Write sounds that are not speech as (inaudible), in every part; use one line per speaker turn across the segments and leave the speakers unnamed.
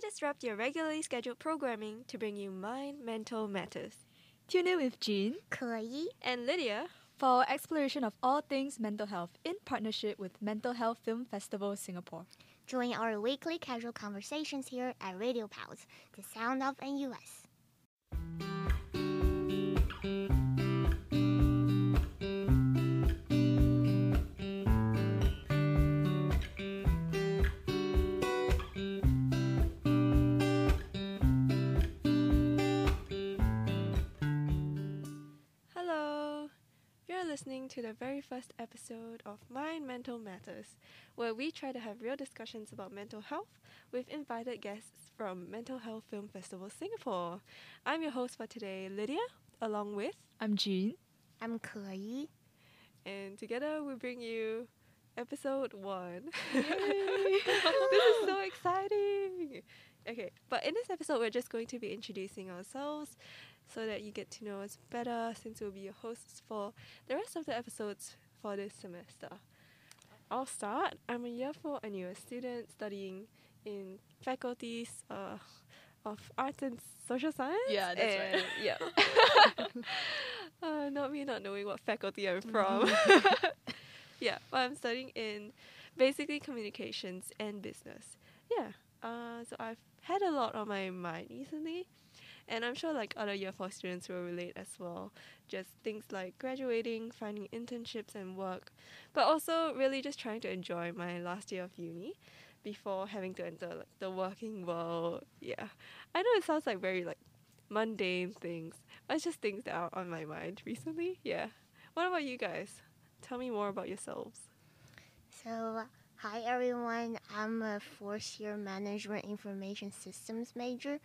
We disrupt your regularly scheduled programming to bring you Mind Mental Matters.
Tune in with Jean
可以
And Lydia,
for our exploration of all things mental health in partnership with Mental Health Film Festival Singapore.
join our weekly casual conversations here at Radio Pals, the sound of NUS.
To the very first episode of Mind Mental Matters, where we try to have real discussions about mental health with invited guests from Mental Health Film Festival Singapore. I'm your host for today, Lydia, along with,
I'm Jean.
I'm Chloe.
and together we bring you episode one. (laughs) this is so exciting. Okay, but in this episode, we're just going to be introducing ourselves so that you get to know us better since we'll be your hosts for the rest of the episodes for this semester. I'll start. I'm a year four NUS student studying in faculties uh, of arts and social science.
Yeah, that's right.
Yeah. (laughs) (laughs) uh, not me not knowing what faculty I'm from. (laughs) yeah, but I'm studying in basically communications and business. Yeah. Uh, so I've had a lot on my mind recently, and I'm sure like other year four students will relate as well. Just things like graduating, finding internships and work, but also really just trying to enjoy my last year of uni before having to enter like the working world. Yeah, I know it sounds like very like mundane things, but it's just things that are on my mind recently. Yeah. What about you guys? Tell me more about yourselves.
So, hi everyone. I'm a fourth year management information systems major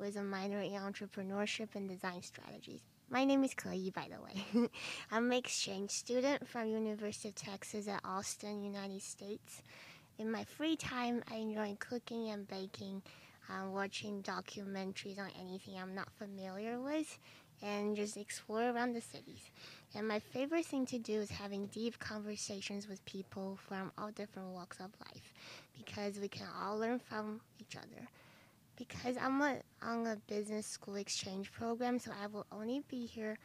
with a minor in entrepreneurship and design strategies. My name is 可以, by the way. (laughs) I'm an exchange student from University of Texas at Austin, United States. In my free time, I enjoy cooking and baking, um, watching documentaries on anything I'm not familiar with, and just explore around the cities. And my favorite thing to do is having deep conversations with people from all different walks of life because we can all learn from each other. Because I'm a, on a business school exchange program, so I will only be here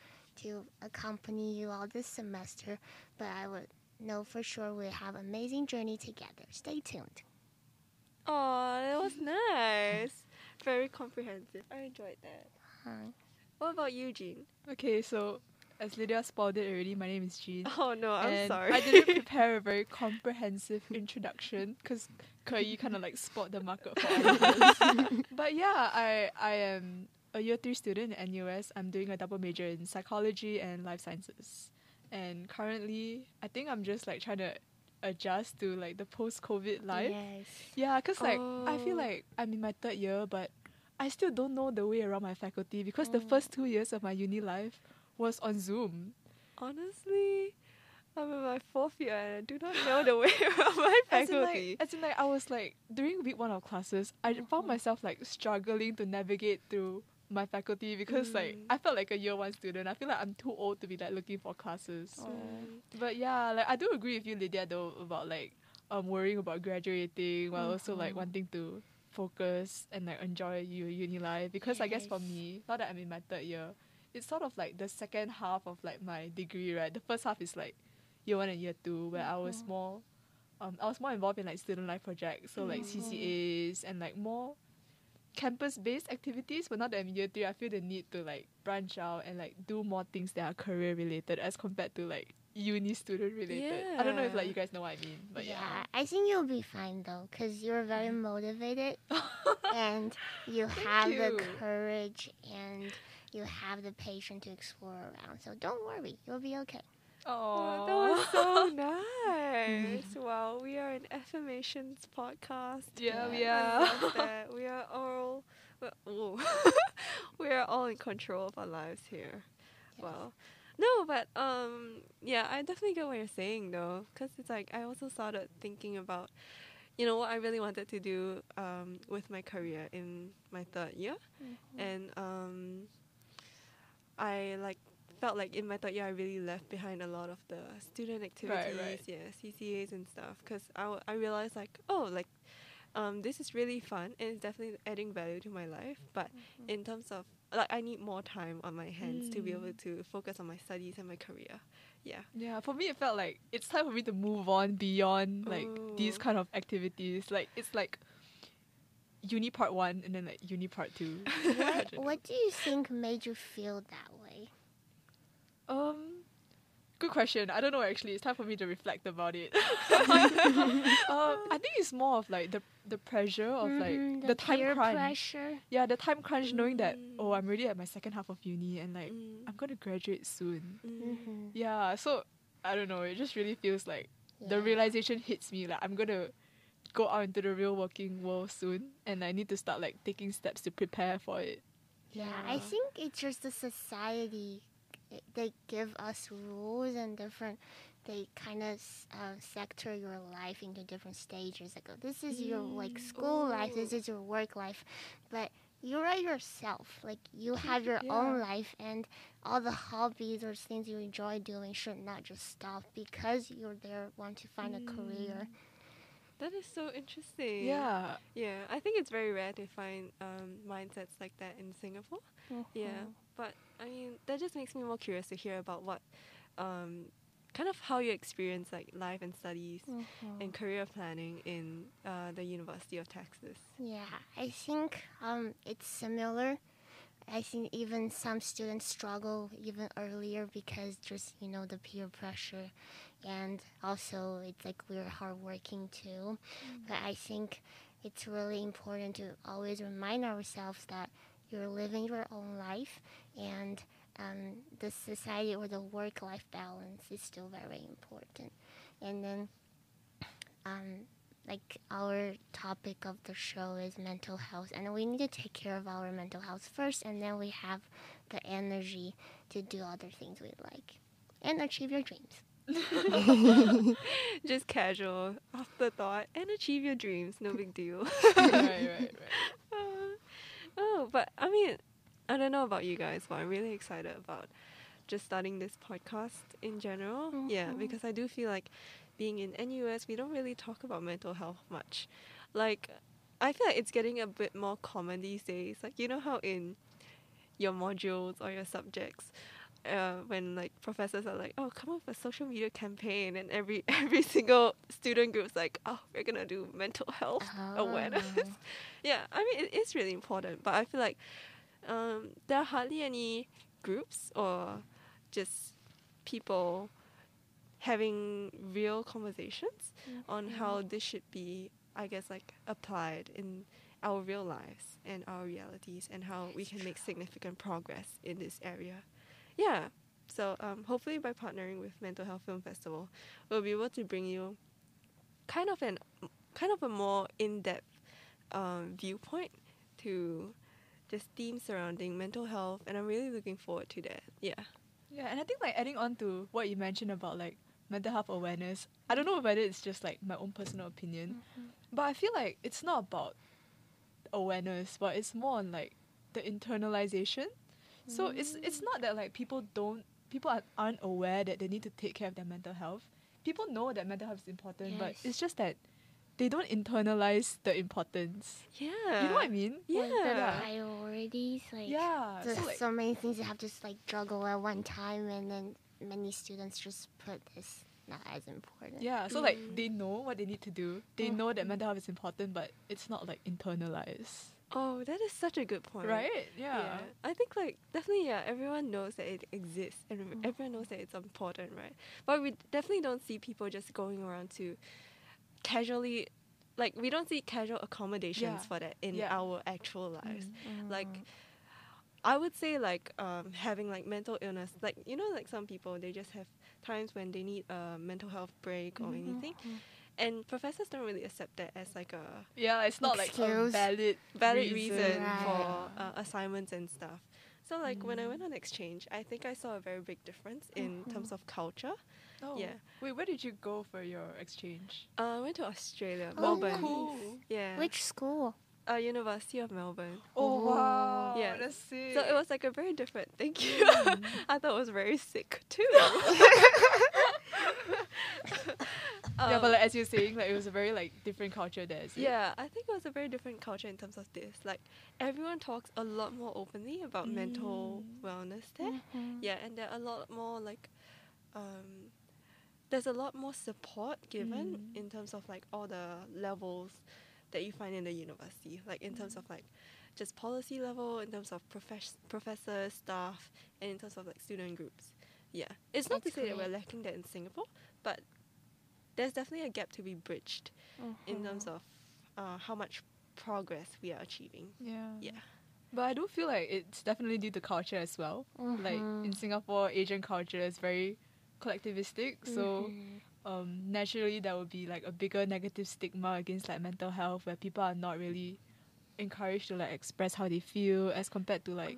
to accompany you all this semester, but I would know for sure we'll have amazing journey together. Stay tuned.
Oh, that was nice. Very comprehensive. I enjoyed that.
Hi.
What about you, Jean?
Okay, so as Lydia spoiled it already, my name is Jean.
Oh no, I'm
and
sorry.
I didn't (laughs) prepare a very comprehensive introduction because you kind of like spot the market for (laughs) (laughs) but yeah, I I am a year three student at NUS. I'm doing a double major in psychology and life sciences. And currently, I think I'm just like trying to adjust to like the post COVID life.
Yes.
Yeah, cause like I feel
Oh.
like I'm in my third year, but I still don't know the way around my faculty because the
Mm.
first two years of my uni life was on Zoom.
Honestly, I'm in my fourth year and I do not know the way (laughs) around my
As in,
faculty.
like, as in like I was like during week one of classes, I found myself like struggling to navigate through my faculty because like
Mm.
I felt like a year one student. I feel like I'm too old to be like looking for classes.
Mm.
But yeah, like I do agree with you, Lydia, though about like um worrying about graduating while also like
Mhm.
wanting to focus and like enjoy your uni life. Because I guess for me, now that I'm in my third year, it's sort of like the second half of like my degree, right? The first half is like year one and year two, where I was
Mhm.
more um I was more involved in like student life projects, so like
Mhm.
CCAs and like more campus based activities but now that I'm in year three I feel the need to like branch out and like do more things that are career related as compared to like uni student related. Yeah. I don't know if like you guys know what I mean. But yeah. yeah.
I think you'll be fine though, because you're very motivated (laughs) and you have the courage and you have the patience to explore around. So don't worry, you'll be okay.
Oh, that was so (laughs) nice. (laughs) wow, we are an affirmations podcast.
Yeah, we
Yeah.
I
are. (laughs)
We are all we are all in control of our lives here. Wow. No, but um, yeah, I definitely get what you're saying though, because it's like I also started thinking about, you know, what I really wanted to do um with my career in my third year, and um, I like felt like in my third year I really left behind a lot of the student activities,
right.
yeah, CCAs and stuff, because I, w- I realized like oh like um, this is really fun and it's definitely adding value to my life. But in terms of like, I need more time on my hands to be able
Mm.
to focus on my studies and my career. Yeah.
Yeah, for me it felt like it's time for me to move on beyond like these kind of activities. Like it's like uni part one and then like uni part two. (laughs)
What, what do you think made you feel that way?
Um, good question. I don't know actually. It's time for me to reflect about it. (laughs) (laughs) um, I think it's more of like the the pressure of
Mhm,
like the, time crunch.
pressure.
Yeah, the time crunch, knowing that oh,
Mm.
I'm already at my second half of uni and like
Mm,
I'm gonna graduate soon.
mm.
hmm
Yeah, so I don't know. It just really feels like the realization hits me like I'm gonna go out into the real working world soon, and I need to start like taking steps to prepare for it.
Yeah, I think it's just the society. Eh, they give us rules and different. They kind of uh, sector your life into different stages. Like, oh, this is your like mm. school life. This
oh.
is your work life. But you're at yourself. Like you (laughs) have your own life, and all the hobbies or things you enjoy doing should not just stop because you're there want to find a career. Mm.
That is so interesting.
Yeah,
Yeah, I think it's very rare to find um, mindsets like that in Singapore. Yeah,
Mhm.
but I mean, that just makes me more curious to hear about what, um, kind of how you experience like life and studies
Mhm.
and career planning in uh, the University of Texas.
Yeah, I think um, it's similar. I think even some students struggle even earlier because just you know the peer pressure, and also it's like we're hardworking too. But I think it's really important to always remind ourselves that you're living your own life, and um, the society or the work-life balance is still very important. And then um, like our topic of the show is mental health and we need to take care of our mental health first and then we have the energy to do other things we like and achieve your dreams (laughs)
Just casual afterthought and achieve your dreams. No big deal. (laughs)
right, right, right.
Uh, (laughs) oh, but I mean, I don't know about you guys, but I'm really excited about just starting this podcast in general. Yeah,
Mhm.
because I do feel like being in NUS, we don't really talk about mental health much. Like, I feel like it's getting a bit more common these days. Like, you know how in your modules or your subjects, uh, when like professors are like, "Oh, come up with a social media campaign," and every (laughs) every single student group's like, "Oh, we're gonna do mental health awareness."
Oh. (laughs)
yeah, I mean, it is really important, but I feel like um, there are hardly any groups or just people having real conversations on how this should be, I guess, like applied in our real lives and our realities and how we can make significant progress in this area. Yeah. So um, hopefully by partnering with Mental Health Film Festival, we'll be able to bring you kind of an kind of a more in-depth um, viewpoint to just themes surrounding mental health, and I'm really looking forward to that. Yeah.
Yeah, and I think like adding on to what you mentioned about like mental health awareness, I don't know whether it's just like my own personal opinion, but I feel like it's not about awareness, but it's more on like the internalization. So it's it's not that like people don't people are, aren't aware that they need to take care of their mental health. People know that mental health is important, but it's just that they don't internalize the importance.
Yeah.
You know what I mean?
Like the
Yeah.
priorities like
Yeah.
there's
So like,
so many things you have to like juggle at one time and then many students just put this not as important
Yeah, so like
Mm.
they know what they need to do. They know that mental health is important, but it's not like internalized,
Oh, that is such a good point.
right? Yeah.
I think like definitely yeah, everyone knows that it exists and
Mm-hmm.
everyone knows that it's important, right? But we definitely don't see people just going around to casually like we don't see casual accommodations
Yeah.
for that in
Yeah.
our actual lives.
Mm.
Like I would say like um, having like mental illness, like you know, like some people they just have times when they need a mental health break or
Mhm.
anything, and professors don't really accept that as like a
Yeah, it's not like a valid
valid reason,
Right.
for uh, assignments and stuff. So like when I
Mm.
went on exchange, I think I saw a very big difference in terms of culture.
Oh.
Yeah.
Wait, where did you go for your exchange?
Uh, I went to Australia,
Oh,
Melbourne.
cool.
Yeah.
which school
Uh, University of Melbourne.
Oh wow.
Yeah.
That's sick.
So it was like a very different. Thank you. (laughs) I thought it was very sick too. (laughs) (laughs)
yeah,
Um,
but like, as you're saying, like it was a very like different culture there.
Yeah, I think it was a very different culture in terms of this. Like everyone talks a lot more openly about mental
Mm.
wellness there.
Mhm.
Yeah, and there are a lot more like um there's a lot more support given
Mm.
in terms of like all the levels that you find in the university. Like in
Mm.
terms of like just policy level, in terms of profess- professors, staff, and in terms of like student groups. Yeah. It's not
That's
to say that we're lacking that in Singapore, but there's definitely a gap to be bridged in terms
Mhm.
of uh, how much progress we are achieving.
Yeah.
Yeah.
But I do feel like it's definitely due to culture as well. Like in
Mhm.
Singapore, Asian culture is very collectivistic, so
Mhm.
um, naturally there will be like a bigger negative stigma against like mental health, where people are not really encouraged to like express how they feel, as compared to like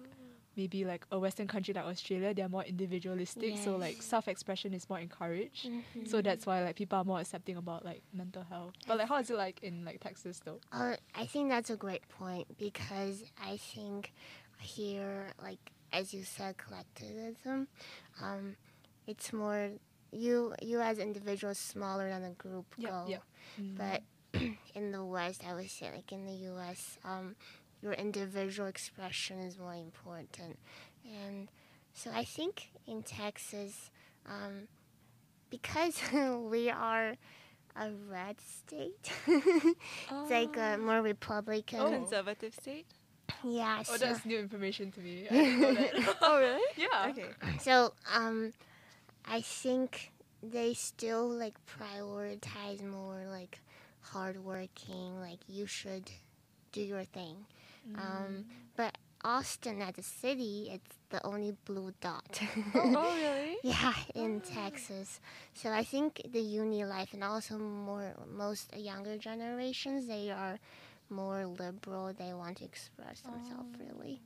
maybe like a Western country like Australia, they are more individualistic, so like self-expression is more encouraged.
Mhm.
So that's why like people are more accepting about like mental health. But like how is it like in like Texas though?
Uh, I think that's a great point because I think here, like as you said, collectivism, um, it's more you you as individuals smaller than a group
Yeah,
goal.
yeah. Mm.
But (clears throat) in the West, I would say, like in the U.S., um, your individual expression is more important, and so I think in Texas, um, because (laughs) we are a red state, (laughs) it's like a more Republican.
Oh.
conservative state.
Yeah.
Oh,
so,
that's new information to me. I didn't know that. (laughs)
oh really?
yeah.
Okay.
so um, I think they still like prioritize more like hardworking. Like you should do your thing. Um, but Austin as a city, it's the only blue dot.
oh, oh (laughs) really?
yeah, in
Ah.
Texas. So I think the uni life and also more most younger generations, they are more liberal. They want to express themselves
Oh.
freely.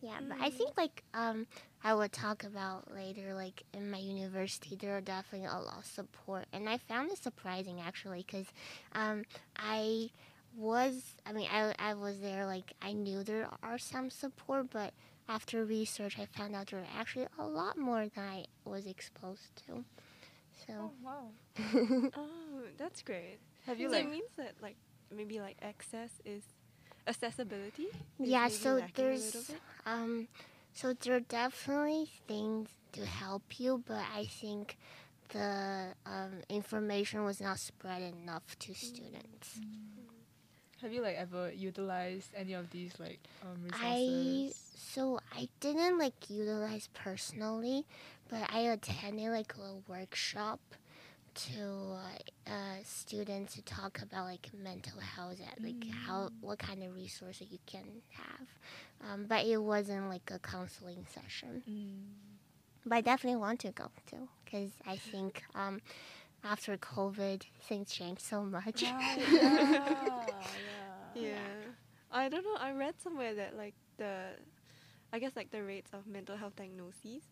Yeah, but I
Mm.
think like um I would talk about later like in my university there are definitely a lot of support and I found it surprising actually because um I was I mean I I was there like I knew there are some support but after research I found out there are actually a lot more than I was exposed to.
So Oh
So
wow. (laughs)
Oh, that's great.
Have you
so
like
it means that like maybe like access is accessibility. is
yeah, so
lacking a little
there's um so there are definitely things to help you, but I think the um, information was not spread enough to students.
Have you like ever utilized any of these like um
I
resources?
so I didn't like utilize personally, but I attended like a workshop to uh, uh, students to talk about like mental health, at, like how what kind of resources you can have, um, but it wasn't like a counseling session.
Mm.
But I definitely want to go to because I think um, after COVID things changed so much.
Right, (laughs) yeah, yeah.
Yeah. I don't know. I read somewhere that like the, I guess like the rates of mental health diagnoses.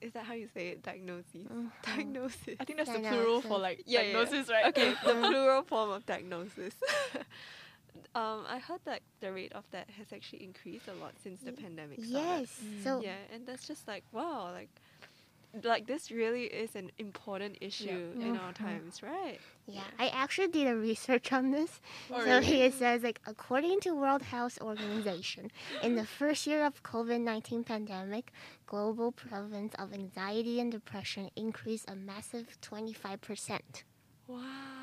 Is that how you say it? Diagnoses.
Mhm.
Diagnosis.
I think that's the
Diagnosis.
plural for like
Yeah, yeah.
diagnosis, right?
Okay, the plural form of diagnosis. (laughs) um, I heard that the rate of that has actually increased a lot since the
Y-
pandemic started.
Yes.
Mm.
So
Yeah, and that's just like wow, like, like this really is an important issue in our
Mhm.
times, right?
yeah, I actually did a research on this.
Oh,
so
really?
here it says like according to World Health Organization, in the (laughs) first year of COVID-19 pandemic, global prevalence of anxiety and depression increased a massive 25%.
Wow, that is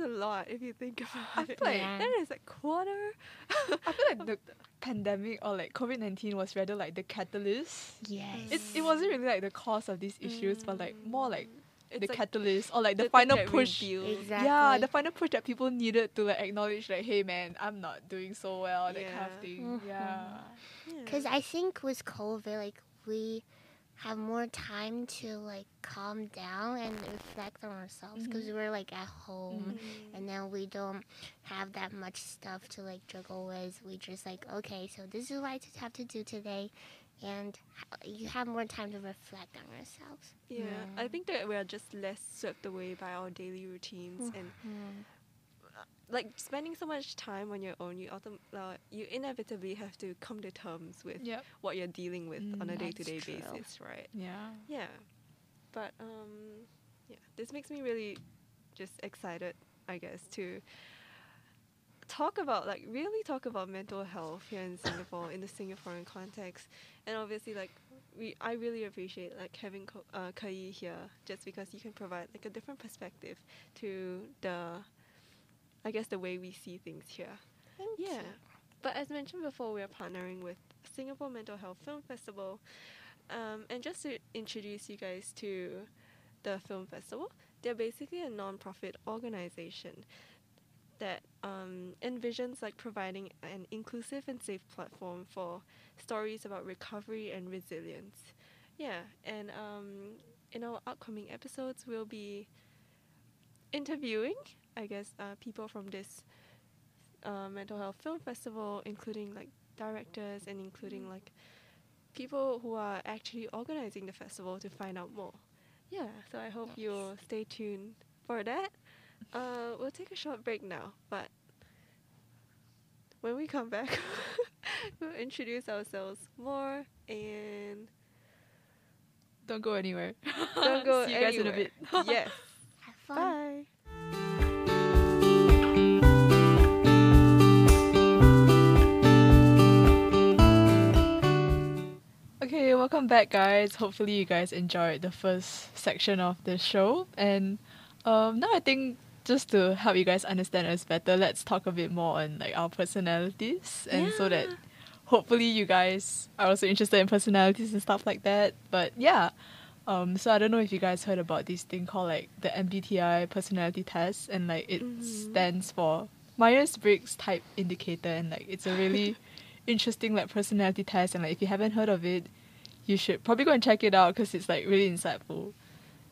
a lot if you think (laughs) about
I
it.
feel like
Yeah.
That is a quarter. (laughs)
I feel like the (laughs) pandemic or like COVID nineteen was rather like the catalyst.
Yes.
It it wasn't really like the cause of these issues, but like more like
It's
the
like
catalyst or like the,
thing
final push.
Exactly.
Yeah, the final push that people needed to like acknowledge like, hey man, I'm not doing so well, that kind
Yeah.
of thing.
Mhm.
Yeah.
Yeah.
Because I think with COVID, like we have more time to like calm down and reflect on ourselves because we're like at home
Mm.
and then we don't have that much stuff to like juggle with. We just like okay, so this is what I have to do today, and you have more time to reflect on yourselves.
Yeah, I think that we are just less swept away by our daily routines and
Mm.
Like spending so much time on your own. You autom- uh, you inevitably have to come to terms with
Yep.
what you're dealing with on a
Mm.
day to day basis, right?
Yeah.
Yeah. but um, yeah, this makes me really just excited, I guess, to talk about like really talk about mental health here in Singapore in the Singaporean context, and obviously like we I really appreciate like having Ko- uh, Kai here just because you can provide like a different perspective to the I guess the way we see things here.
Thank
Yeah.
you.
But as mentioned before, we are partnering with Singapore Mental Health Film Festival. Um, and just to introduce you guys to the film festival, they're basically a non-profit organization that um, envisions like providing an inclusive and safe platform for stories about recovery and resilience. Yeah, and um, in our upcoming episodes, we'll be interviewing, I guess, uh, people from this uh, mental health film festival, including like directors and including like people who are actually organizing the festival to find out more. Yeah, so I hope you'll stay tuned for that. Uh, we'll take a short break now, but when we come back, (laughs) we'll introduce ourselves more and
Don't go anywhere.
don't go (laughs)
See you guys in a
anywhere.
bit. (laughs)
yes.
Have fun.
Bye.
Okay, welcome back, guys. Hopefully, you guys enjoyed the first section of the show. And um, now I think just to help you guys understand us better, let's talk a bit more on like our personalities, and so that hopefully you guys are also interested in personalities and stuff like that. But yeah. Um, so I don't know if you guys heard about this thing called like the MBTI personality test, and like it
Mhm.
stands for Myers Briggs Type Indicator, and like it's a really (laughs) interesting like personality test. And like if you haven't heard of it, you should probably go and check it out because it's like really insightful.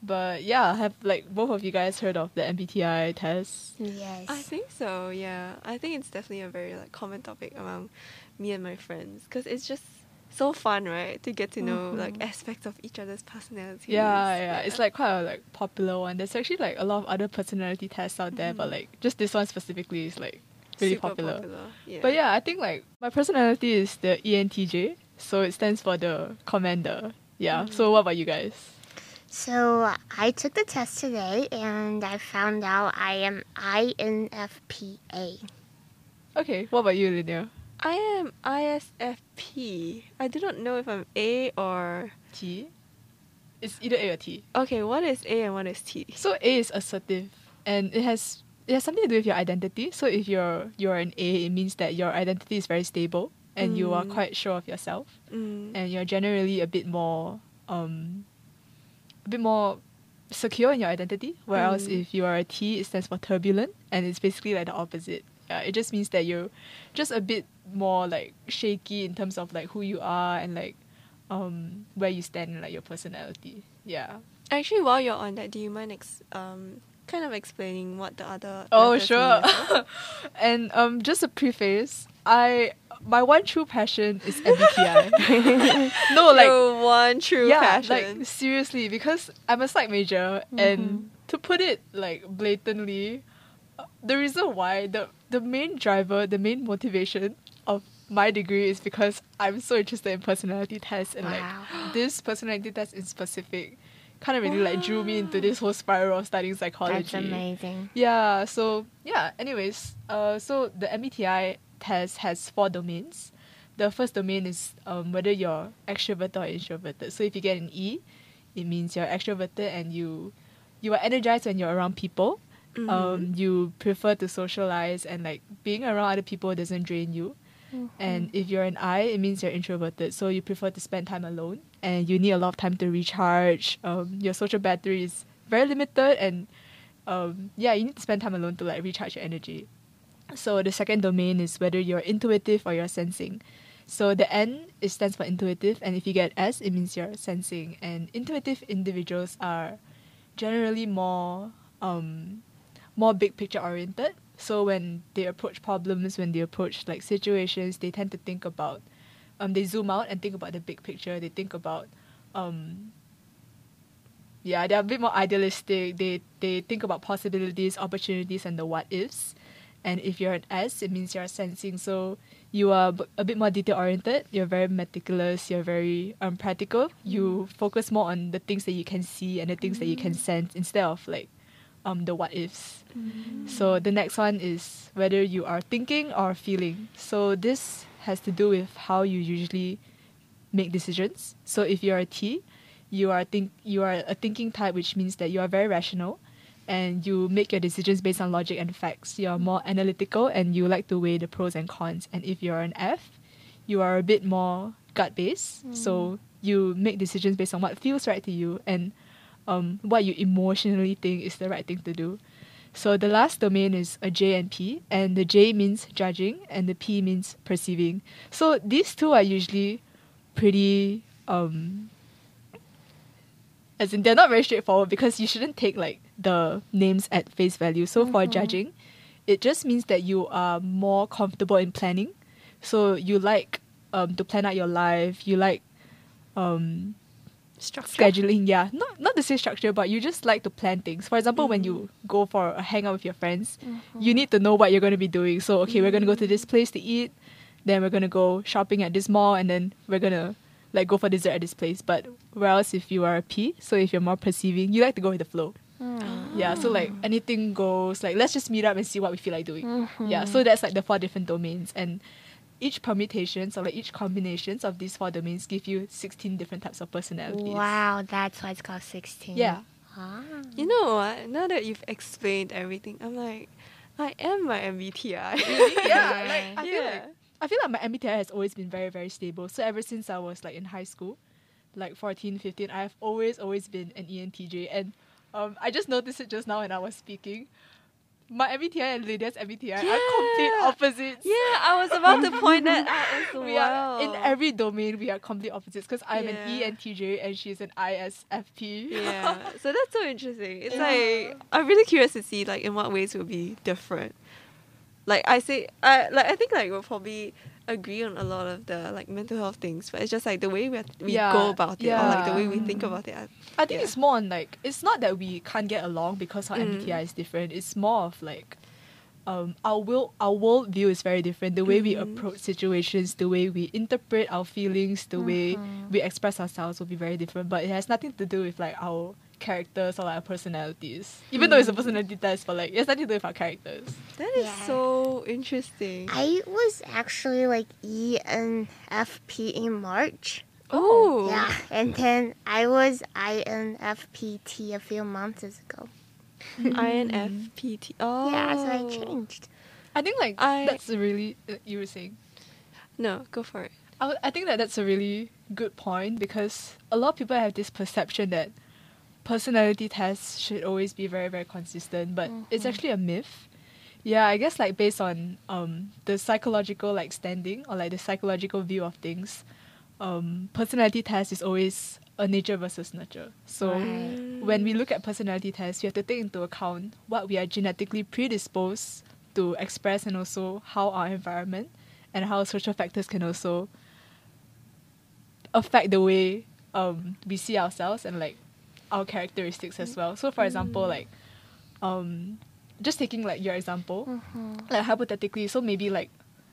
But yeah, have like both of you guys heard of the MBTI test?
Yes.
I think so. Yeah, I think it's definitely a very like common topic among me and my friends because it's just so fun, right? To get to know like
Mhm.
aspects of each other's personalities.
Yeah, yeah, It's like quite a like popular one. There's actually like a lot of other personality tests out there, but
Mhm.
like just this one specifically is like really
super
popular.
Yeah.
But yeah, I think like my personality is the ENTJ, so it stands for the commander. Yeah.
Mm-hmm.
So what about you guys?
So I took the test today and I found out I am INFPA.
Okay. What about you, Linnea?
I am ISFP. I do not know if I'm A or
T. It's either A or T.
okay. What is A and what is T?
So A is assertive, and it has it has something to do with your identity. So if you're you're an A, it means that your identity is very stable and you are
Mm.
quite sure of yourself,
Mm.
and you're generally a bit more um a bit more secure in your identity. Whereas
Mm.
if you are a T, it stands for turbulent, and it's basically like the opposite. Yeah, it just means that you're just a bit more like shaky in terms of like who you are and like um where you stand in like your personality. Yeah.
Actually, while you're on that, do you mind ex- um kind of explaining what the other?
Oh sure.
mean as well?
and um just a preface, I my one true passion is MBTI. (laughs) no, like
Your one true
yeah,
passion.
like seriously, because I'm a psych major, and to put it like blatantly, uh, the reason why the the main driver, the main motivation of my degree is because I'm so interested in personality tests and
Wow.
like this personality test in specific kind of really like drew me into this whole spiral of studying psychology.
That's amazing.
Yeah, so yeah, anyways, uh so the MBTI test has four domains. The first domain is um whether you're extroverted or introverted. So if you get an E, it means you're extroverted and you you are energized when you're around people.
Mhm.
Um you prefer to socialize and like being around other people doesn't drain you. And if you're an I, it means you're introverted. So you prefer to spend time alone and you need a lot of time to recharge. Um, your social battery is very limited and um, yeah, you need to spend time alone to like recharge your energy. So the second domain is whether you're intuitive or you're sensing. So the N it stands for intuitive, and if you get S, it means you're sensing. And intuitive individuals are generally more um, more big picture oriented. So when they approach problems, when they approach like situations, they tend to think about um, they zoom out and think about the big picture. They think about um, yeah, they're a bit more idealistic. They they think about possibilities, opportunities, and the what ifs. And if you're an S, it means you're sensing. So you are b- a bit more detail oriented. You're very meticulous. You're very um, practical. You focus more on the things that you can see and the things that you can sense instead of like um, the what ifs. So the next one is whether you are thinking or feeling. So this has to do with how you usually make decisions. So if you're a T, you are think you are a thinking type, which means that you are very rational, and you make your decisions based on logic and facts. You are more analytical, and you like to weigh the pros and cons. And if you're an F, you are a bit more gut based. So you make decisions based on what feels right to you and um, what you emotionally think is the right thing to do. So the last domain is a J and P, and the J means judging, and the P means perceiving. So these two are usually pretty, um, as in they're not very straightforward because you shouldn't take like the names at face value. So for judging, it just means that you are more comfortable in planning. So you like um, to plan out your life. You like um,
Structure.
scheduling yeah not not to say structure but you just like to plan things for example when you go for a hangout with your friends you need to know what you're going to be doing so okay we're going to go to this place to eat then we're going to go shopping at this mall and then we're going to like go for dessert at this place but whereas if you are a p so if you're more perceiving you like to go with the flow yeah so like anything goes like let's just meet up and see what we feel like doing yeah so that's like the four different domains and each permutations or like each combinations of these four domains give you 16 different types of personalities
Wow, that's why it's called 16.
yeah
Ah.
You know what? Now that you've explained everything, I'm like, I am my MBTI. (laughs)
yeah, like I feel
Yeah.
like I feel like my MBTI has always been very very stable. So ever since I was like in high school, like 14, 15, I have always always been an ENTJ and um I just noticed it just now when I was speaking. My MBTI and Lydia's MBTI are complete opposites.
yeah, I was about to point that out as well. (laughs)
We are in every domain we are complete opposites because I'm
Yeah.
an ENTJ and she's an ISFP.
yeah, (laughs) so that's so interesting. It's
Yeah.
like I'm really curious to see like in what ways we'll be different. Like I say, I like I think like we'll probably agree on a lot of the like mental health things, but it's just like the way we we
Yeah,
go about it, or like the way we think about it. I-
I think
Yeah.
it's more on like it's not that we can't get along because our
Mm.
MBTI is different. It's more of like um, our will our world view is very different. The way we
Mhm.
approach situations, the way we interpret our feelings, the way
Mhm.
we express ourselves will be very different. But it has nothing to do with like our characters or like our personalities. Even though it's a personality test, but like it's has nothing to do with our characters.
That is
Yeah.
so interesting.
I was actually like ENFP in March.
oh,
Yeah, and then I was INFPT a few months ago. (laughs)
INFPT. Oh,
Yeah, so I changed.
I think like
I-
that's really uh, you were saying.
No, go for it.
I, I think that that's a really good point because a lot of people have this perception that personality tests should always be very very consistent, but it's
Mhm.
actually a myth. Yeah, I guess like based on um the psychological like standing or like the psychological view of things, um personality test is always a nature versus nurture. So
Right.
when we look at personality tests, we have to take into account what we are genetically predisposed to express and also how our environment and how social factors can also affect the way um, we see ourselves and like our characteristics as well. So for example,
Mm.
like um, just taking like your example,
Mhm.
like hypothetically, so maybe like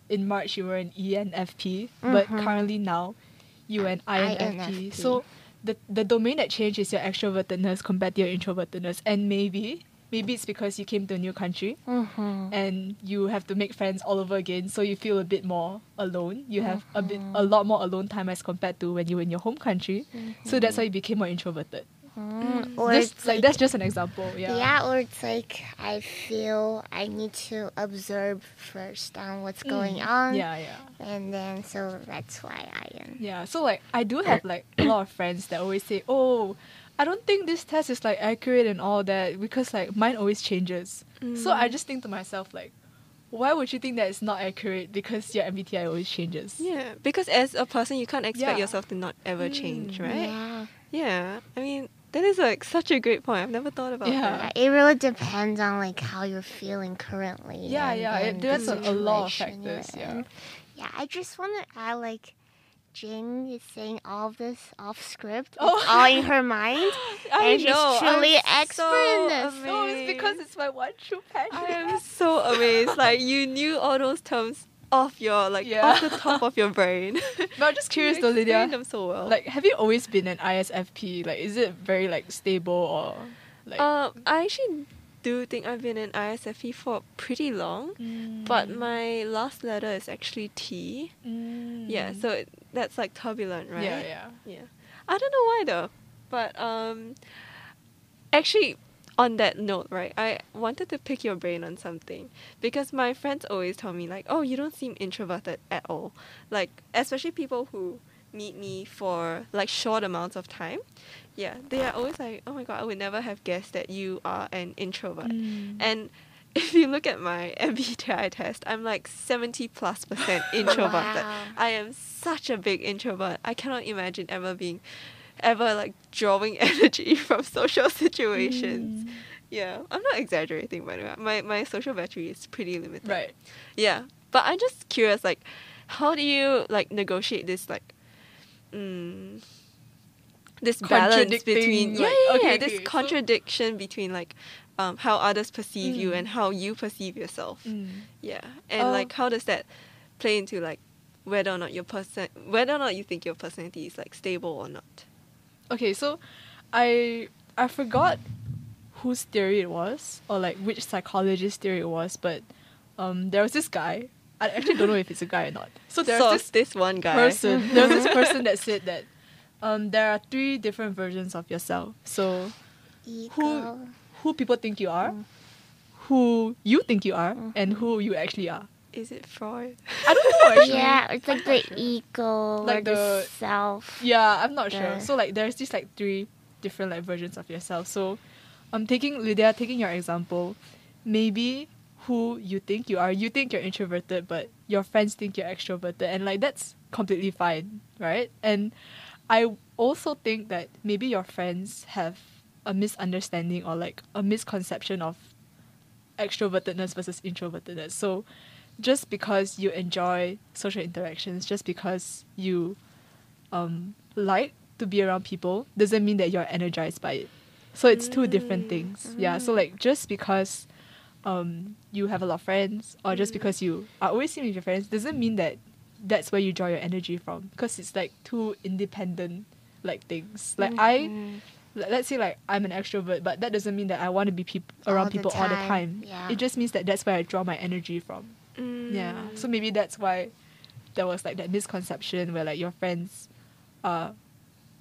in March you were an ENFP, but
Mhm.
currently now you are an INFP.
INFP.
So the the domain that changed is your extrovertedness compared to your introvertedness, and maybe maybe it's because you came to a new country
Mhm.
and you have to make friends all over again, so you feel a bit more alone. You have a bit a lot more alone time as compared to when you were in your home country. So that's why you became more introverted.
Mm, Or
Just
it's
like that's just an example. Yeah.
Yeah, or it's like I feel I need to observe first on what's going on.
Mm. Yeah, yeah.
And then so that's why I am.
Yeah, so like I do have like a lot of friends that always say, "Oh, I don't think this test is like accurate and all that because like mine always changes." So I
Mm.
just think to myself like, why would you think that it's not accurate because your MBTI always changes?
Yeah, because as a person, you can't expect
Yeah.
yourself to not ever change,
Mm.
right?
Yeah.
Yeah. I mean, that is like such a great point. I've never thought about
Yeah.
that.
It really depends on like how you're feeling currently.
Yeah,
and
yeah, it depends on a lot of
situation
factors, yeah.
in. Yeah, I just want to add like Jing is saying all of this off script,
Oh.
it's all in her mind. (gasps)
I
And she's truly
I'm
expert
so
in this.
No, it's because it's my one true passion.
I am (laughs) so amazed. Like you knew all those terms off your like
Yeah.
off the top of your brain. (laughs) (laughs)
But I'm just curious though, Lydia.
them so well.
Like, have you always been an ISFP? Like, is it very like stable or like?
um, I actually do think I've been an ISFP for pretty long, but
Mm.
my last letter is actually T. Yeah,
Mm.
so it, that's like turbulent, right?
yeah, yeah.
Yeah. I don't know why though. But um actually on that note, right, I wanted to pick your brain on something. Because my friends always tell me like, Oh, you don't seem introverted at all. Like especially people who meet me for like short amounts of time. Yeah. They are always like, Oh my god, I would never have guessed that you are an introvert.
Mm.
And (laughs) if you look at my (laughs) MBTI test, I'm like 70 plus percent (laughs) introverted.
Wow.
I am such a big introvert. I cannot imagine ever being, ever like drawing (laughs) energy from social situations.
Mm.
Yeah, I'm not exaggerating by the way. My my social battery is pretty limited.
Right.
Yeah, but I'm just curious, like, how do you like negotiate this like, mm, this balance between yeah,
like-
yeah,
okay,
yeah, this
okay, so-
contradiction between like, um, how others perceive you
Mm.
and how you perceive yourself.
Mm.
Yeah, and
Uh,
like how does that play into like whether or not your person whether or not you think your personality is like stable or not?
Okay, so I I forgot whose theory it was or like which psychologist theory it was, but um there was this guy. I actually don't know if it's a guy or not. So there's
so
this
this one guy.
person. there was this person that said that (laughs) um there are three different versions of yourself. So
Ego.
who people think you are,
Mm.
who you think you are, and
Mhm.
who you actually are.
Is it Freud?
I don't know (laughs) actually.
Yeah, it's like the
not sure.
ego or
Like
the,
the-
self.
Yeah, I'm not sure. So like there's just like three different like versions of yourself. So I'm taking Lydia, taking your example, maybe who you think you are, you think you're introverted, but your friends think you're extroverted and like that's completely fine, right? And I also think that maybe your friends have a misunderstanding or like a misconception of extrovertedness versus introvertedness. So just because you enjoy social interactions, just because you um, like to be around people, doesn't mean that you're energized by it. So it's two different
Mm,
things. Yeah. So like just because um, you have a lot of friends, or just
Mm.
because you are always seen with your friends, doesn't mean that that's where you draw your energy from. Because it's like two independent like things. Like I
Mhm.
let- let's say like I'm an extrovert, but that doesn't mean that I want to be peop-
All
around
the
people all the
time,
time.
yeah.
It just means that that's where I draw my energy from. Yeah.
Mm.
So maybe that's why there was like that misconception where like your friends are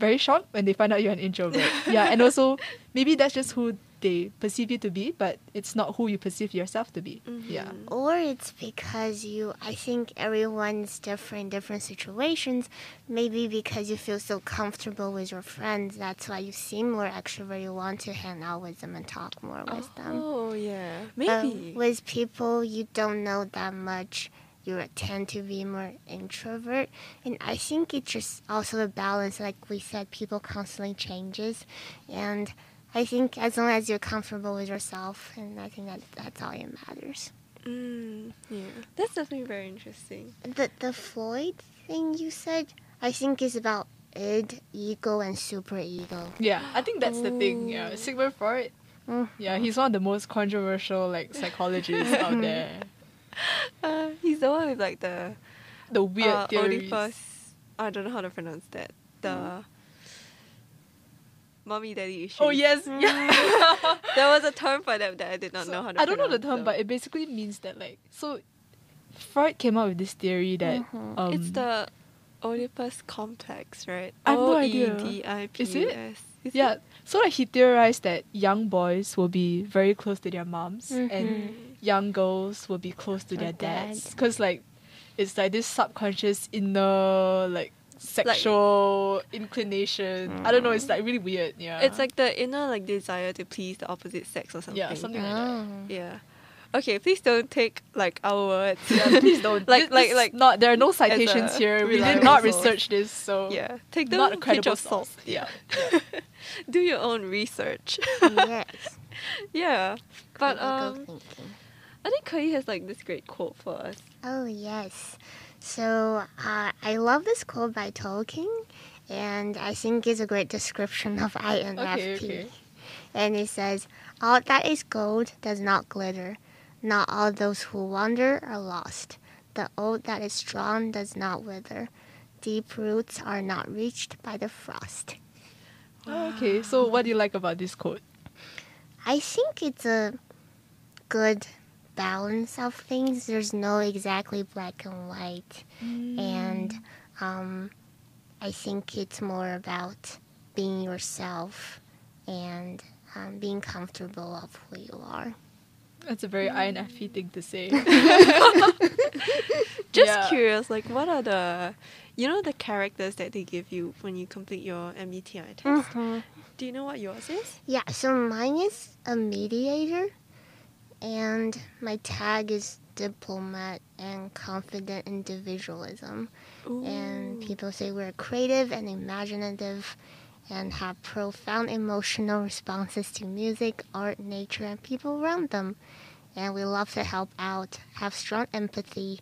very shocked when they find out you're an introvert. (laughs) yeah, and also maybe that's just who they perceive you to be, but it's not who you perceive yourself to be. Yeah.
Mhm.
Or it's because you, I think everyone's different different situations. Maybe because you feel so comfortable with your friends, that's why you seem more extrovert. You want to hang out with them and talk more with them.
Oh yeah,
But
maybe.
with people you don't know that much, you tend to be more introvert. And I think it's just also a balance. Like we said, people constantly changes, and I think as long as you're comfortable with yourself, and I think that that's all that matters.
Mm, yeah, that's definitely very interesting.
The the Freud thing you said, I think is about id, ego, and super ego.
Yeah, I think that's the thing. Yeah,
Ooh.
Sigmund Freud.
Mm.
Yeah, he's one of the most controversial like psychologists out there. (laughs)
Uh, he's the one with like the
The weird
uh,
theories.
Oedipus. I don't know how to pronounce that. The mommy daddy issue.
Oh yes, yeah. (laughs) (laughs)
there was a term for that that I did not
So,
know how to.
I don't know the term,
though.
but it basically means that like so. Freud came up with this theory that
Mhm.
um,
it's the Oedipus complex, right?
I have no idea. Is it?
Is
yeah.
it?
So like he theorized that young boys will be very close to their moms and
Mhm.
young girls will be close to their dads. because like it's like this subconscious inner like sexual inclination. I don't know. It's like really weird. Yeah.
It's like the inner like desire to please the opposite sex or something.
yeah, something like that.
Oh.
Yeah. Okay, please don't take like our words.
Yeah, please don't. (laughs)
Like-
This-
like-
this
like
not. There are no citations
a
here. We did not
source.
research this, so
Yeah, take them
not a
pinch
credible
of salt.
source. Yeah. (laughs)
Do your own research.
yes. (laughs)
yeah, but um. I think Kei has like this great quote for us.
Oh, yes. So uh, I love this quote by Tolkien, and I think it's a great description of INFP.
Okay, okay.
And it says, All that is gold does not glitter. Not all those who wander are lost. The oak that is strong does not wither. Deep roots are not reached by the frost.
Oh, okay. So what do you like about this quote?
I think it's a good balance of things. There's no exactly black and white. And um, I think it's more about being yourself and um, being comfortable of who you are.
That's a very INFP thing to say. (laughs) (laughs)
Just
Yeah.
curious, like what are the, you know, the characters that they give you when you complete your MBTI test? Do you know what yours is?
Yeah, so mine is a mediator, and my tag is diplomat and confident individualism. And people say we're creative and imaginative and have profound emotional responses to music, art, nature, and people around them. And we love to help out, have strong empathy.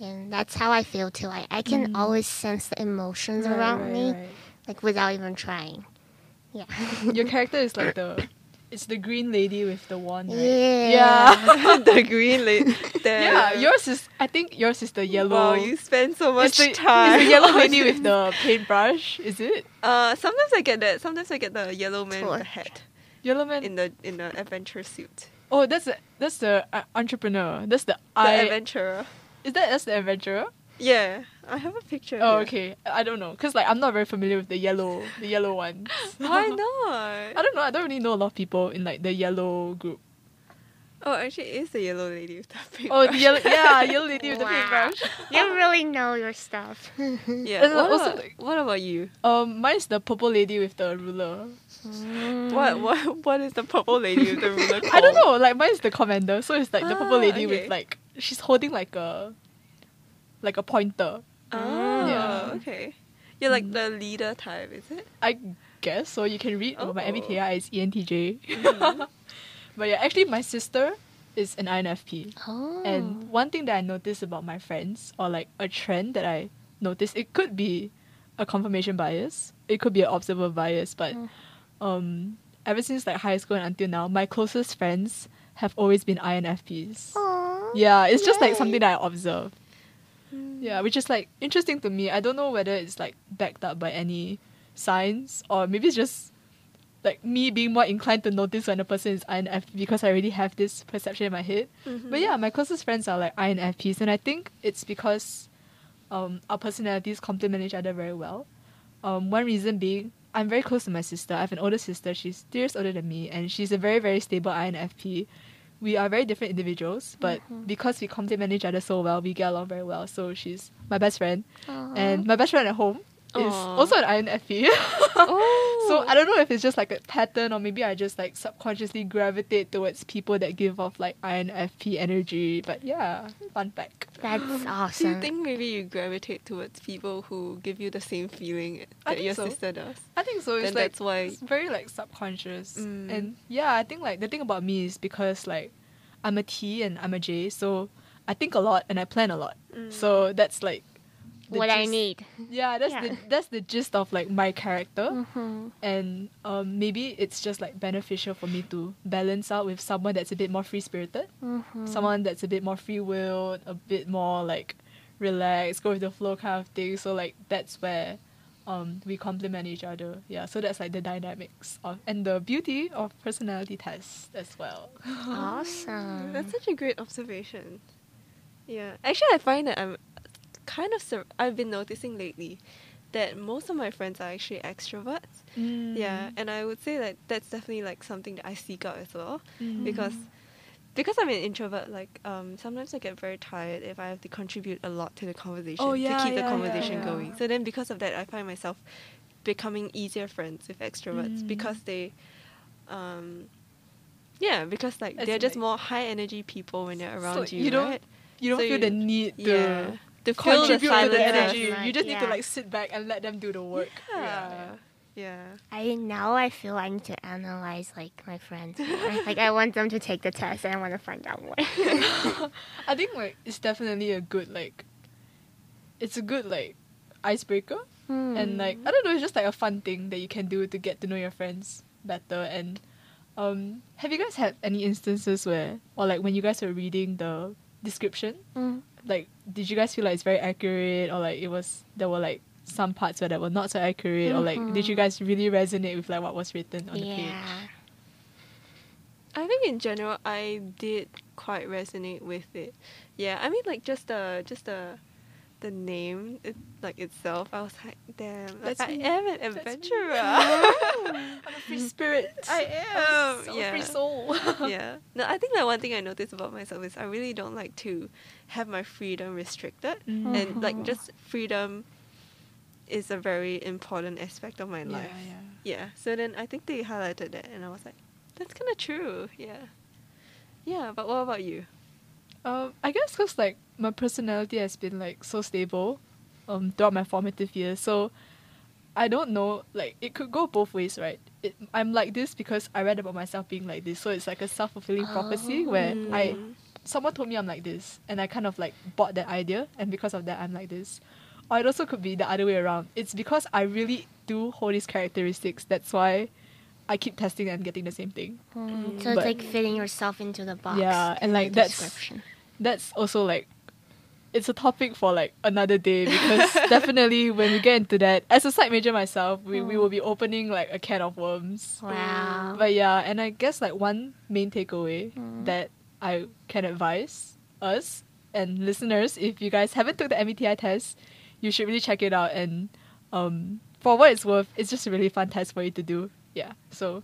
And that's how I feel too. I, I can mm-hmm. always sense the emotions
Right,
around
right,
me,
right.
like without even trying. Yeah.
Your character is like (coughs) the, it's the green lady with the wand, right?
Yeah. (laughs)
the green lady.
Yeah, yours is. I think yours is the yellow.
Wow, you spend so much
it's the,
time.
It's the yellow (laughs)
on
lady with the paintbrush. Is it
Uh, sometimes I get that. Sometimes I get the yellow man with the
Torch.
hat
yellow man?
in the in the adventure suit.
oh, that's the that's the uh, entrepreneur. That's the,
The
I.
adventurer.
is that that's the adventurer?
Yeah, I have a picture.
Oh,
here.
okay. I don't know, cause like I'm not very familiar with the yellow, the yellow ones.
Why (laughs) not?
I don't know. I don't really know a lot of people in like the yellow group.
Oh, actually, it is the yellow lady with the (laughs) pink.
Oh, the yellow, yeah, yellow lady with the
Wow.
paintbrush. (laughs)
You really know your stuff.
Yeah. What,
also,
about,
like-
what about you?
Um, mine's the purple lady with the ruler.
What what what is the purple lady with the ruler called?
I don't know. Like mine's the commander, so it's like the purple
Ah,
lady
okay.
with like she's holding like a like a pointer.
Oh,
Yeah.
okay. You're like
Mm.
the leader type, is it?
I guess so. You can read oh. my. MBTI is ENTJ.
Mhm. (laughs)
but yeah, actually, my sister is an INFP.
Oh.
And one thing that I noticed about my friends, or like a trend that I noticed, it could be a confirmation bias. It could be an observer bias, but
Mm.
um, ever since like high school and until now, my closest friends have always been INFPs.
Aw,
Yeah, it's just like something that I observe. Yeah, which is like interesting to me. I don't know whether it's like backed up by any signs or maybe it's just like me being more inclined to notice when a person is INFP because I already have this perception in my head.
Mhm.
But yeah, my closest friends are like INFPs, and I think it's because um, our personalities complement each other very well. Um, one reason being, I'm very close to my sister. I have an older sister. She's three years older than me, and she's a very, very stable INFP. We are very different individuals, but mm-hmm. because we complement each other so well, we get along very well. So she's my best friend, and my best friend at home is
Aw.
also an INFP. (laughs)
Oh.
So I don't know if it's just like a pattern or maybe I just like subconsciously gravitate towards people that give off like INFP energy. But yeah, fun fact.
That's (gasps) awesome.
Do you think maybe you gravitate towards people who give you the same feeling that
think
your
so.
sister does?
I think so. It's
Then
like
that's why.
it's very like subconscious.
Mm.
And yeah, I think like the thing about me is because like I'm a T and I'm a J, so I think a lot and I plan a lot.
Mm.
So that's like the
what I need.
Yeah, that's
Yeah.
the that's the gist of like my character.
Mm-hmm.
and um, maybe it's just like beneficial for me to balance out with someone that's a bit more free spirited,
Mm-hmm.
someone that's a bit more free willed, a bit more like relaxed, go with the flow kind of thing. So like that's where um, we complement each other. Yeah, so that's like the dynamics of and the beauty of personality tests as well. (laughs)
Awesome.
That's such a great observation. Yeah, actually, I find that I'm kind of. Sur- I've been noticing lately that most of my friends are actually extroverts.
Mm.
Yeah, and I would say that that's definitely like something that I seek out as well
Mm.
because because I'm an introvert. Like um, sometimes I get very tired if I have to contribute a lot to the conversation
Oh, yeah,
to keep
yeah,
the conversation
yeah.
going. So then because of that, I find myself becoming easier friends with extroverts
Mm.
because they. Um, yeah, because like
As
they're
in,
just more high energy people when they're around
So
you,
you don't
right?
You don't
So
feel
you-
the need to
yeah, to feel the
contribute to
silence.
the energy.
Right,
You just need to like sit back and let them do the work.
Yeah. Yeah.
I now I feel I need to analyze like my friends more. like I want them to take the test and I want to find out more. (laughs) (laughs)
I think like it's definitely a good like it's a good like icebreaker and like I don't know, it's just like a fun thing that you can do to get to know your friends better and um have you guys had any instances where or like when you guys were reading the description,
Mm.
like did you guys feel like it's very accurate or like it was there were like some parts where that were not so accurate or like did you
Mhm.
guys really resonate with like what was written on the page?
I think in general I did quite resonate with it. Yeah, I mean like just the just the the name it, like itself. I was like, damn, like, I
me.
am an adventurer. (laughs)
I'm a free spirit.
I am.
So
yeah.
free soul. (laughs)
yeah. No, I think that one thing I noticed about myself is I really don't like to have my freedom restricted,
Mm.
and like
Mhm.
just freedom is a very important aspect of my
yeah,
life.
yeah.
Yeah. So then I think they highlighted that, and I was like, that's kind of true. Yeah. Yeah. But what about you?
Um, I guess because like my personality has been like so stable, um, throughout my formative years. So, I don't know. Like it could go both ways, right? It, I'm like this because I read about myself being like this. So it's like a self fulfilling prophecy where I
Mm.
someone told me I'm like this, and I kind of like bought that idea, and because of that I'm like this. Or it also could be the other way around. It's because I really do hold these characteristics. That's why I keep testing and getting the same thing.
Mm, so
But-
it's like fitting yourself into the box.
Yeah, and, like, that's- that's also like it's a topic for like another day because (laughs) definitely when we get into that as a psych major myself we, we
Mm.
will be opening like a can of worms
Wow.
but yeah and i guess like one main takeaway
Mm.
that i can advise us and listeners if you guys haven't took the mbti test you should really check it out and um for what it's worth it's just a really fun test for you to do yeah so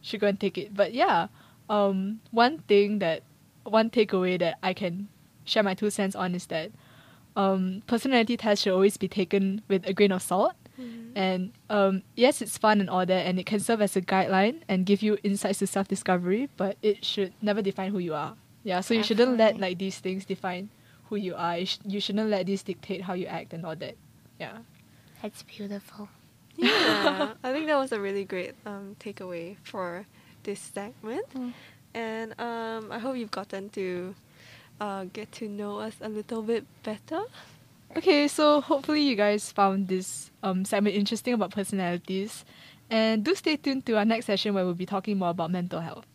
should go and take it but yeah um one thing that one takeaway that I can share my two cents on is that um, personality tests should always be taken with a grain of salt. And um, yes, it's fun and all that, and it can serve as a guideline and give you insights to self discovery, but it should never define who you are. Yeah, so you shouldn't let like these things define who you are. You, sh- you shouldn't let these dictate how you act and all that. Yeah.
That's beautiful.
Yeah. (laughs) I think that was a really great um, takeaway for this segment,
Mm.
and um, I hope you've gotten to uh, get to know us a little bit better.
Okay, so hopefully you guys found this um, segment interesting about personalities. And do stay tuned to our next session where we'll be talking more about mental health.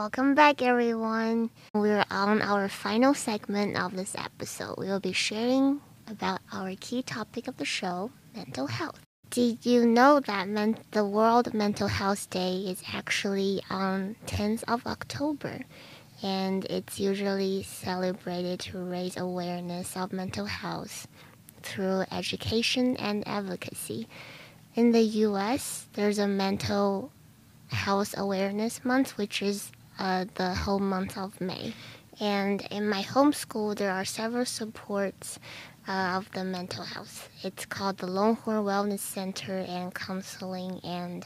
Welcome back, everyone. We're on our final segment of this episode. We will be sharing about our key topic of the show mental health. Did you know that the World Mental Health Day is actually on 10th of October? And it's usually celebrated to raise awareness of mental health through education and advocacy. In the US, there's a mental Health Awareness Month, which is uh, the whole month of May. And in my home school, there are several supports uh, of the mental health. It's called the Longhorn Wellness Center and Counseling and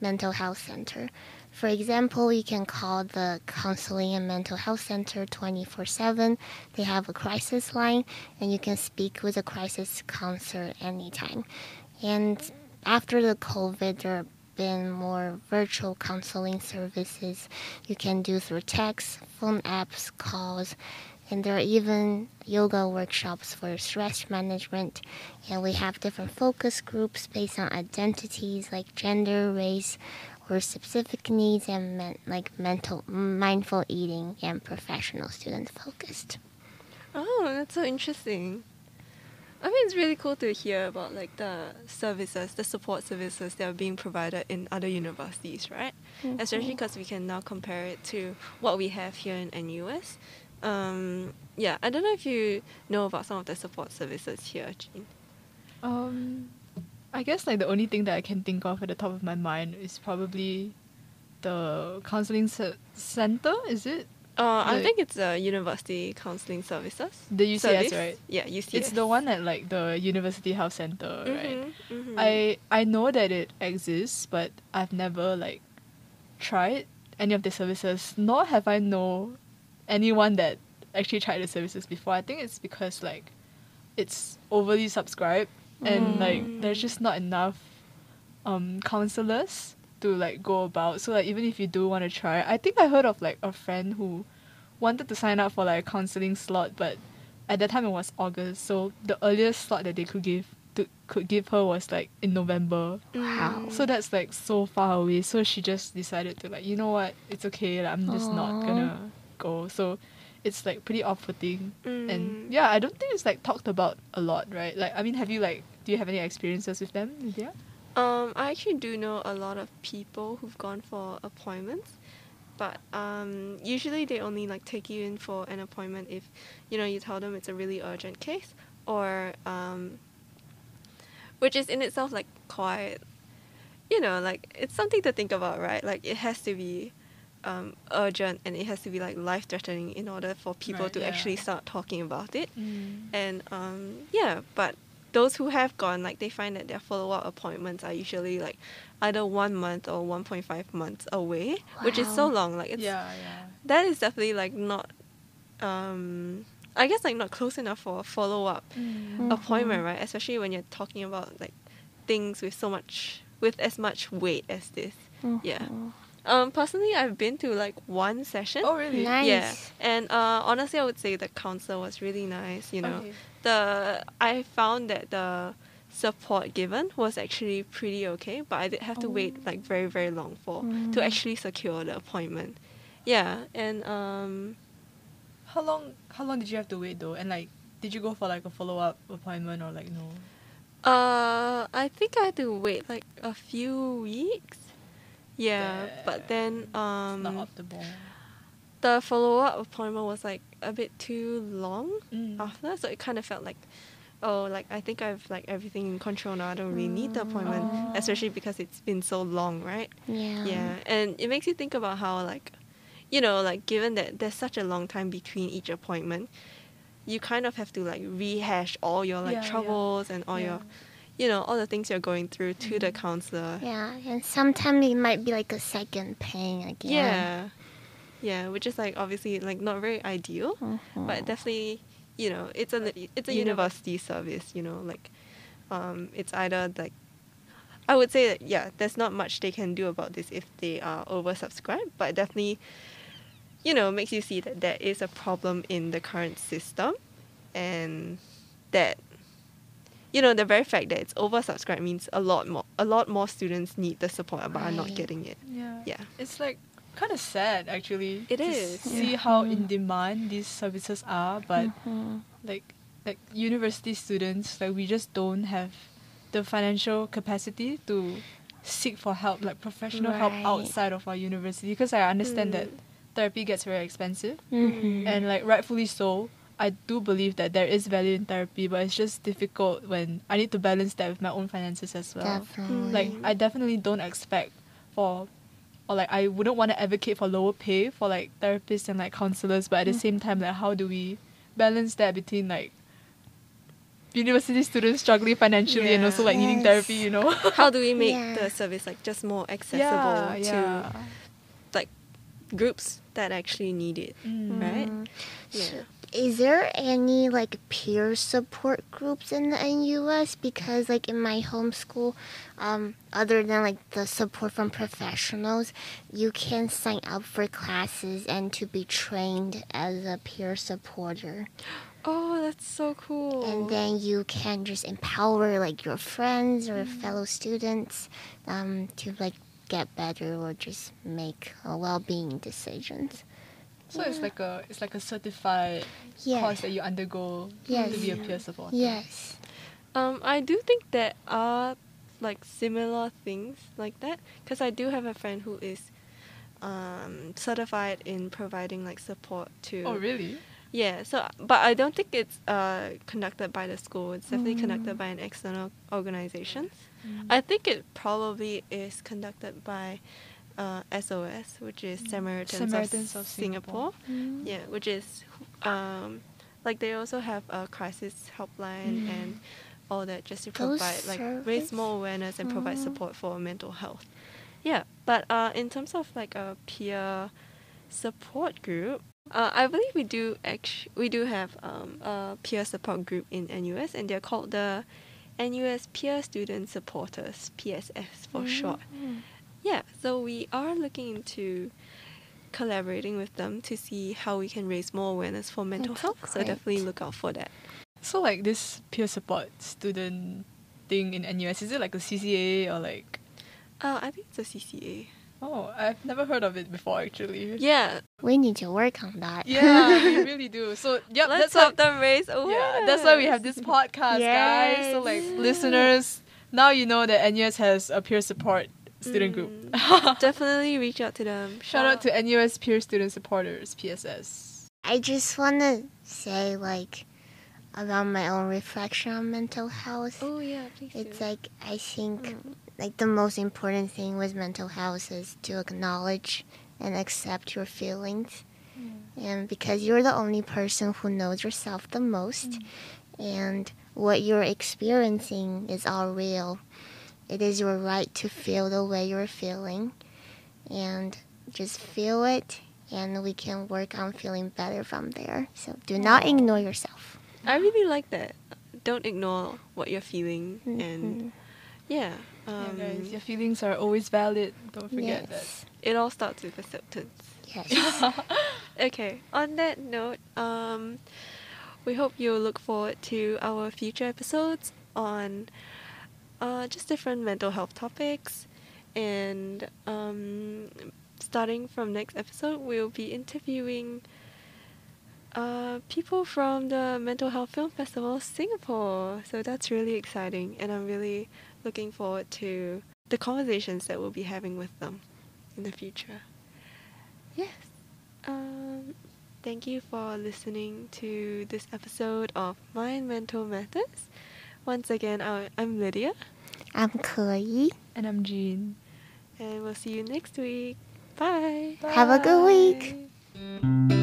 Mental Health Center. For example, you can call the Counseling and Mental Health Center 24 7. They have a crisis line, and you can speak with a crisis counselor anytime. And after the COVID, there been more virtual counseling services you can do through text, phone apps, calls, and there are even yoga workshops for stress management. And we have different focus groups based on identities like gender, race, or specific needs, and men- like mental, mindful eating, and professional student focused.
Oh, that's so interesting. I mean, it's really cool to hear about like the services, the support services that are being provided in other universities, right? Especially because we can now compare it to what we have here in NUS. Um, yeah, I don't know if you know about some of the support services here, Jean.
Um, I guess like the only thing that I can think of at the top of my mind is probably the counseling ce- center. Is it
Uh, I think it's uh, University Counseling Services.
the UCS?
Service?
Right.
Yeah, UCS.
It's the one at like the University Health Center, right?
Mhm, mhm.
I I know that it exists, but I've never like tried any of the services. Nor have I know anyone that actually tried the services before. I think it's because like it's overly subscribed and like
Mm.
there's just not enough um counselors to like go about. So like even if you do want to try, I think I heard of like a friend who wanted to sign up for like a counseling slot, but at that time it was August, so the earliest slot that they could give to, could give her was like in November.
Wow.
So that's like so far away. So she just decided to like, you know what, it's okay. Like, I'm just not gonna go. So it's like pretty off-putting.
Mm.
And yeah, I don't think it's like talked about a lot, right? Like, I mean, have you like, do you have any experiences with them, Lydia?
Um, I actually do know a lot of people who've gone for appointments, but um, usually they only like take you in for an appointment if, you know, you tell them it's a really urgent case, or um, which is in itself like quite, you know, like it's something to think about, right? Like it has to be um, urgent and it has to be like life threatening in order for people
Right,
to
yeah.
actually start talking about it.
Mm.
And um, yeah, but those who have gone, like they find that their follow up appointments are usually like either one month or one point five months away, which is so long. Like it's
yeah, yeah.
that is definitely like not, um, I guess like not close enough for a follow up
Mm.
appointment, right? Especially when you're talking about like things with so much with as much weight as this. Yeah. Um, personally, I've been to like one session.
Oh, really?
Nice.
Yeah, and uh, honestly, I would say the counselor was really nice. You know,
Okay.
the I found that the support given was actually pretty okay, but I did have to wait like very very long for to
Mm.
actually secure the appointment. Yeah, and um,
How long, how long did you have to wait though? And like, did you go for like a follow-up appointment or like no?
uh, I think I had to wait like a few weeks. Yeah, but then
It's not
um,
optimal.
the follow up appointment was like a bit too long.
Mm.
after so it kind of felt like oh like i think i've like everything in control now i don't really need the appointment
Oh.
especially because it's been so long right
Yeah.
yeah and it makes you think about how like you know like given that there's such a long time between each appointment you kind of have to like rehash all your like
Yeah, yeah.
troubles and all your you know all the things you're going through to the
Mhm.
counselor
Yeah, and sometimes it might be like a second pain again.
yeah yeah which is like obviously like not very ideal
Mhm.
but definitely you know it's a it's a
Univer-
university service you know like um it's either like i would say that yeah there's not much they can do about this if they are oversubscribed but definitely you know makes you see that there is a problem in the current system and that you know the very fact that it's oversubscribed means a lot more a lot more students need the support but are not getting it
Yeah.
yeah
It's like kind of sad actually.
It
to
is.
See
Yeah.
how
Mm.
in demand these services are, but
Mhm.
like like university students, like we just don't have the financial capacity to seek for help, like professional help outside of our university. Because I understand that
Mm.
therapy gets very expensive,
Mhm.
and like rightfully so. I do believe that there is value in therapy, but it's just difficult when I need to balance that with my own finances as well
Definitely.
like
Mm.
I definitely don't expect for or like I wouldn't want to advocate for lower pay for like therapists and like counselors but at the
Mm.
same time like how do we balance that between like university students struggling financially and also
Yeah.
like needing therapy you know
how do we make
Yeah.
the service like just more accessible
yeah,
to
yeah.
groups that actually need it.
Mm.
right?
Mhm.
Yeah.
Is there any like peer support groups in the NUS? Because like in my homeschool, um, other than like the support from professionals, you can sign up for classes and to be trained as a peer supporter.
Oh, that's so cool.
and then you can just empower like your friends or
Mm.
fellow students um, to like get better or just make uh, well-being decisions.
So it's like a it's like a certified
Yes.
course that you undergo
Yes.
to be a peer supporter
Yes.
um, I do think there are like similar things like that because I do have a friend who is um, certified in providing like support to.
oh really
Yeah. So, but I don't think it's uh, conducted by the school. It's definitely
Mm.
conducted by an external organization.
Mm.
I think it probably is conducted by uh, SOS, which is Samaritans,
Samaritans
of,
of
Singapore.
Mm.
Yeah, which is um, like they also have a crisis helpline
Mm.
and all that just to
Those
provide like raise more awareness and provide
Mm.
support for mental health. Yeah, but uh, in terms of like a peer support group, Uh, I believe we do act- we do have um, a peer support group in NUS, and they're called the NUS Peer Student Supporters (PSS for short). Yeah, so we are looking into collaborating with them to see how we can raise more awareness for mental
That's
health. So definitely look out for that.
So like this peer support student thing in NUS, is it like a CCA or like?
Uh, I think it's a CCA.
Oh, I've never heard of it before actually.
Yeah,
We need to work on that.
Yeah, we (laughs) really do. So yep,
let's
that's why.
help them raise awareness.
Yeah, that's why we have this podcast, guys. So like
Yes.
listeners, now you know that NUS has a peer support student group.
Mm. (laughs) Definitely reach out to them.
Shout out to NUS peer student supporters (PSS).
I just want to say, like, about my own reflection on mental health.
Oh yeah, please.
It's
do.
like, I think,
Mm.
like, the most important thing with mental health is to acknowledge and accept your feelings. And because you're the only person who knows yourself the most, and what you're experiencing is all real, it is your right to feel the way you're feeling. And just feel it, and we can work on feeling better from there. So do not ignore yourself.
I really like that. Don't ignore what you're feeling, and
Mhm.
yeah,
Yeah,
um,
guys, your feelings are always valid. Don't forget
yes.
it all starts with acceptance.
Yes. (laughs)
Okay. On that note, um, we hope you'll look forward to our future episodes on uh, just different mental health topics, and um, starting from next episode, we'll be interviewing. Uh, people from the Mental Health Film Festival Singapore. So that's really exciting, and I'm really looking forward to the conversations that we'll be having with them in the future. Yes. Um, thank you for listening to this episode of Mind Mental Methods. Once again, I- I'm Lydia,
I'm Ke
and I'm Jean.
and we'll see you next week. Bye.
Have a good week.
Bye.